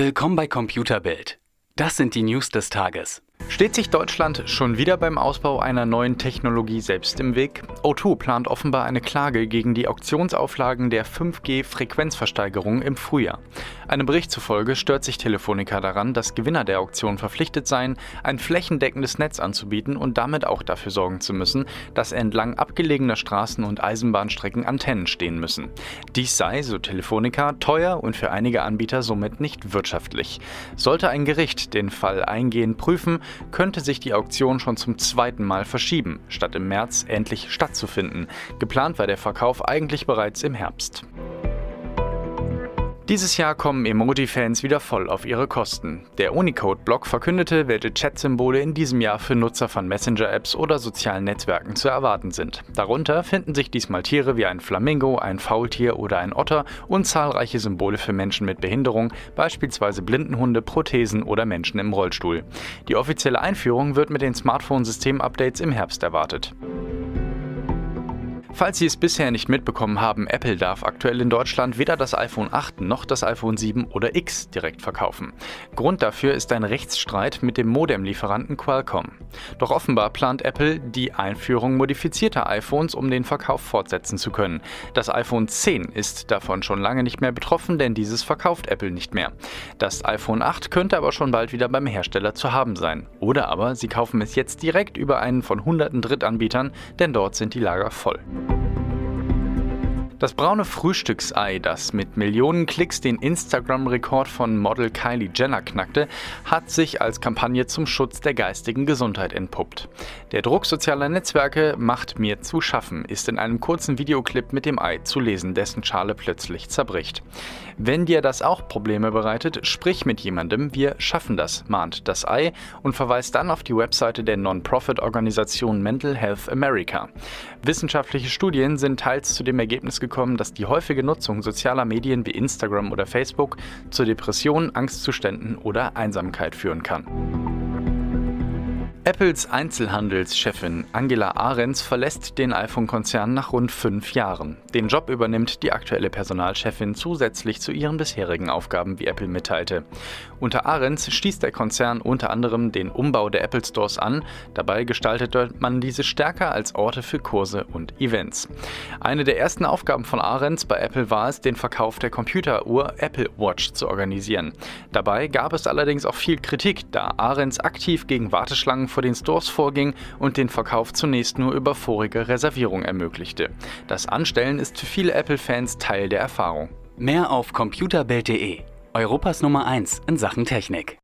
Willkommen bei Computerbild. Das sind die News des Tages. Steht sich Deutschland schon wieder beim Ausbau einer neuen Technologie selbst im Weg? O2 plant offenbar eine Klage gegen die Auktionsauflagen der 5G-Frequenzversteigerung im Frühjahr. Einem Bericht zufolge stört sich Telefonica daran, dass Gewinner der Auktion verpflichtet seien, ein flächendeckendes Netz anzubieten und damit auch dafür sorgen zu müssen, dass entlang abgelegener Straßen und Eisenbahnstrecken Antennen stehen müssen. Dies sei, so Telefonica, teuer und für einige Anbieter somit nicht wirtschaftlich. Sollte ein Gericht den Fall eingehend prüfen, könnte sich die Auktion schon zum zweiten Mal verschieben, statt im März endlich stattzufinden. Geplant war der Verkauf eigentlich bereits im Herbst. Dieses Jahr kommen Emoji-Fans wieder voll auf ihre Kosten. Der Unicode-Blog verkündete, welche Chat-Symbole in diesem Jahr für Nutzer von Messenger-Apps oder sozialen Netzwerken zu erwarten sind. Darunter finden sich diesmal Tiere wie ein Flamingo, ein Faultier oder ein Otter und zahlreiche Symbole für Menschen mit Behinderung, beispielsweise Blindenhunde, Prothesen oder Menschen im Rollstuhl. Die offizielle Einführung wird mit den Smartphone-System-Updates im Herbst erwartet. Falls Sie es bisher nicht mitbekommen haben, Apple darf aktuell in Deutschland weder das iPhone 8 noch das iPhone 7 oder X direkt verkaufen. Grund dafür ist ein Rechtsstreit mit dem Modemlieferanten Qualcomm. Doch offenbar plant Apple die Einführung modifizierter iPhones, um den Verkauf fortsetzen zu können. Das iPhone 10 ist davon schon lange nicht mehr betroffen, denn dieses verkauft Apple nicht mehr. Das iPhone 8 könnte aber schon bald wieder beim Hersteller zu haben sein. Oder aber Sie kaufen es jetzt direkt über einen von hunderten Drittanbietern, denn dort sind die Lager voll. Das braune Frühstücksei, das mit Millionen Klicks den Instagram-Rekord von Model Kylie Jenner knackte, hat sich als Kampagne zum Schutz der geistigen Gesundheit entpuppt. Der Druck sozialer Netzwerke macht mir zu schaffen, ist in einem kurzen Videoclip mit dem Ei zu lesen, dessen Schale plötzlich zerbricht. Wenn dir das auch Probleme bereitet, sprich mit jemandem, wir schaffen das, mahnt das Ei und verweist dann auf die Webseite der Non-Profit-Organisation Mental Health America. Wissenschaftliche Studien sind teils zu dem Ergebnis gekommen, dass die häufige Nutzung sozialer Medien wie Instagram oder Facebook zu Depressionen, Angstzuständen oder Einsamkeit führen kann. Apples Einzelhandelschefin Angela Ahrens verlässt den iPhone-Konzern nach rund fünf Jahren. Den Job übernimmt die aktuelle Personalchefin zusätzlich zu ihren bisherigen Aufgaben, wie Apple mitteilte. Unter Ahrens stieß der Konzern unter anderem den Umbau der Apple Stores an. Dabei gestaltete man diese stärker als Orte für Kurse und Events. Eine der ersten Aufgaben von Ahrens bei Apple war es, den Verkauf der Computeruhr Apple Watch zu organisieren. Dabei gab es allerdings auch viel Kritik, da Ahrens aktiv gegen Warteschlangen vor den Stores vorging und den Verkauf zunächst nur über vorige Reservierung ermöglichte. Das Anstellen ist für viele Apple-Fans Teil der Erfahrung. Mehr auf computerbild.de, Europas Nummer 1 in Sachen Technik.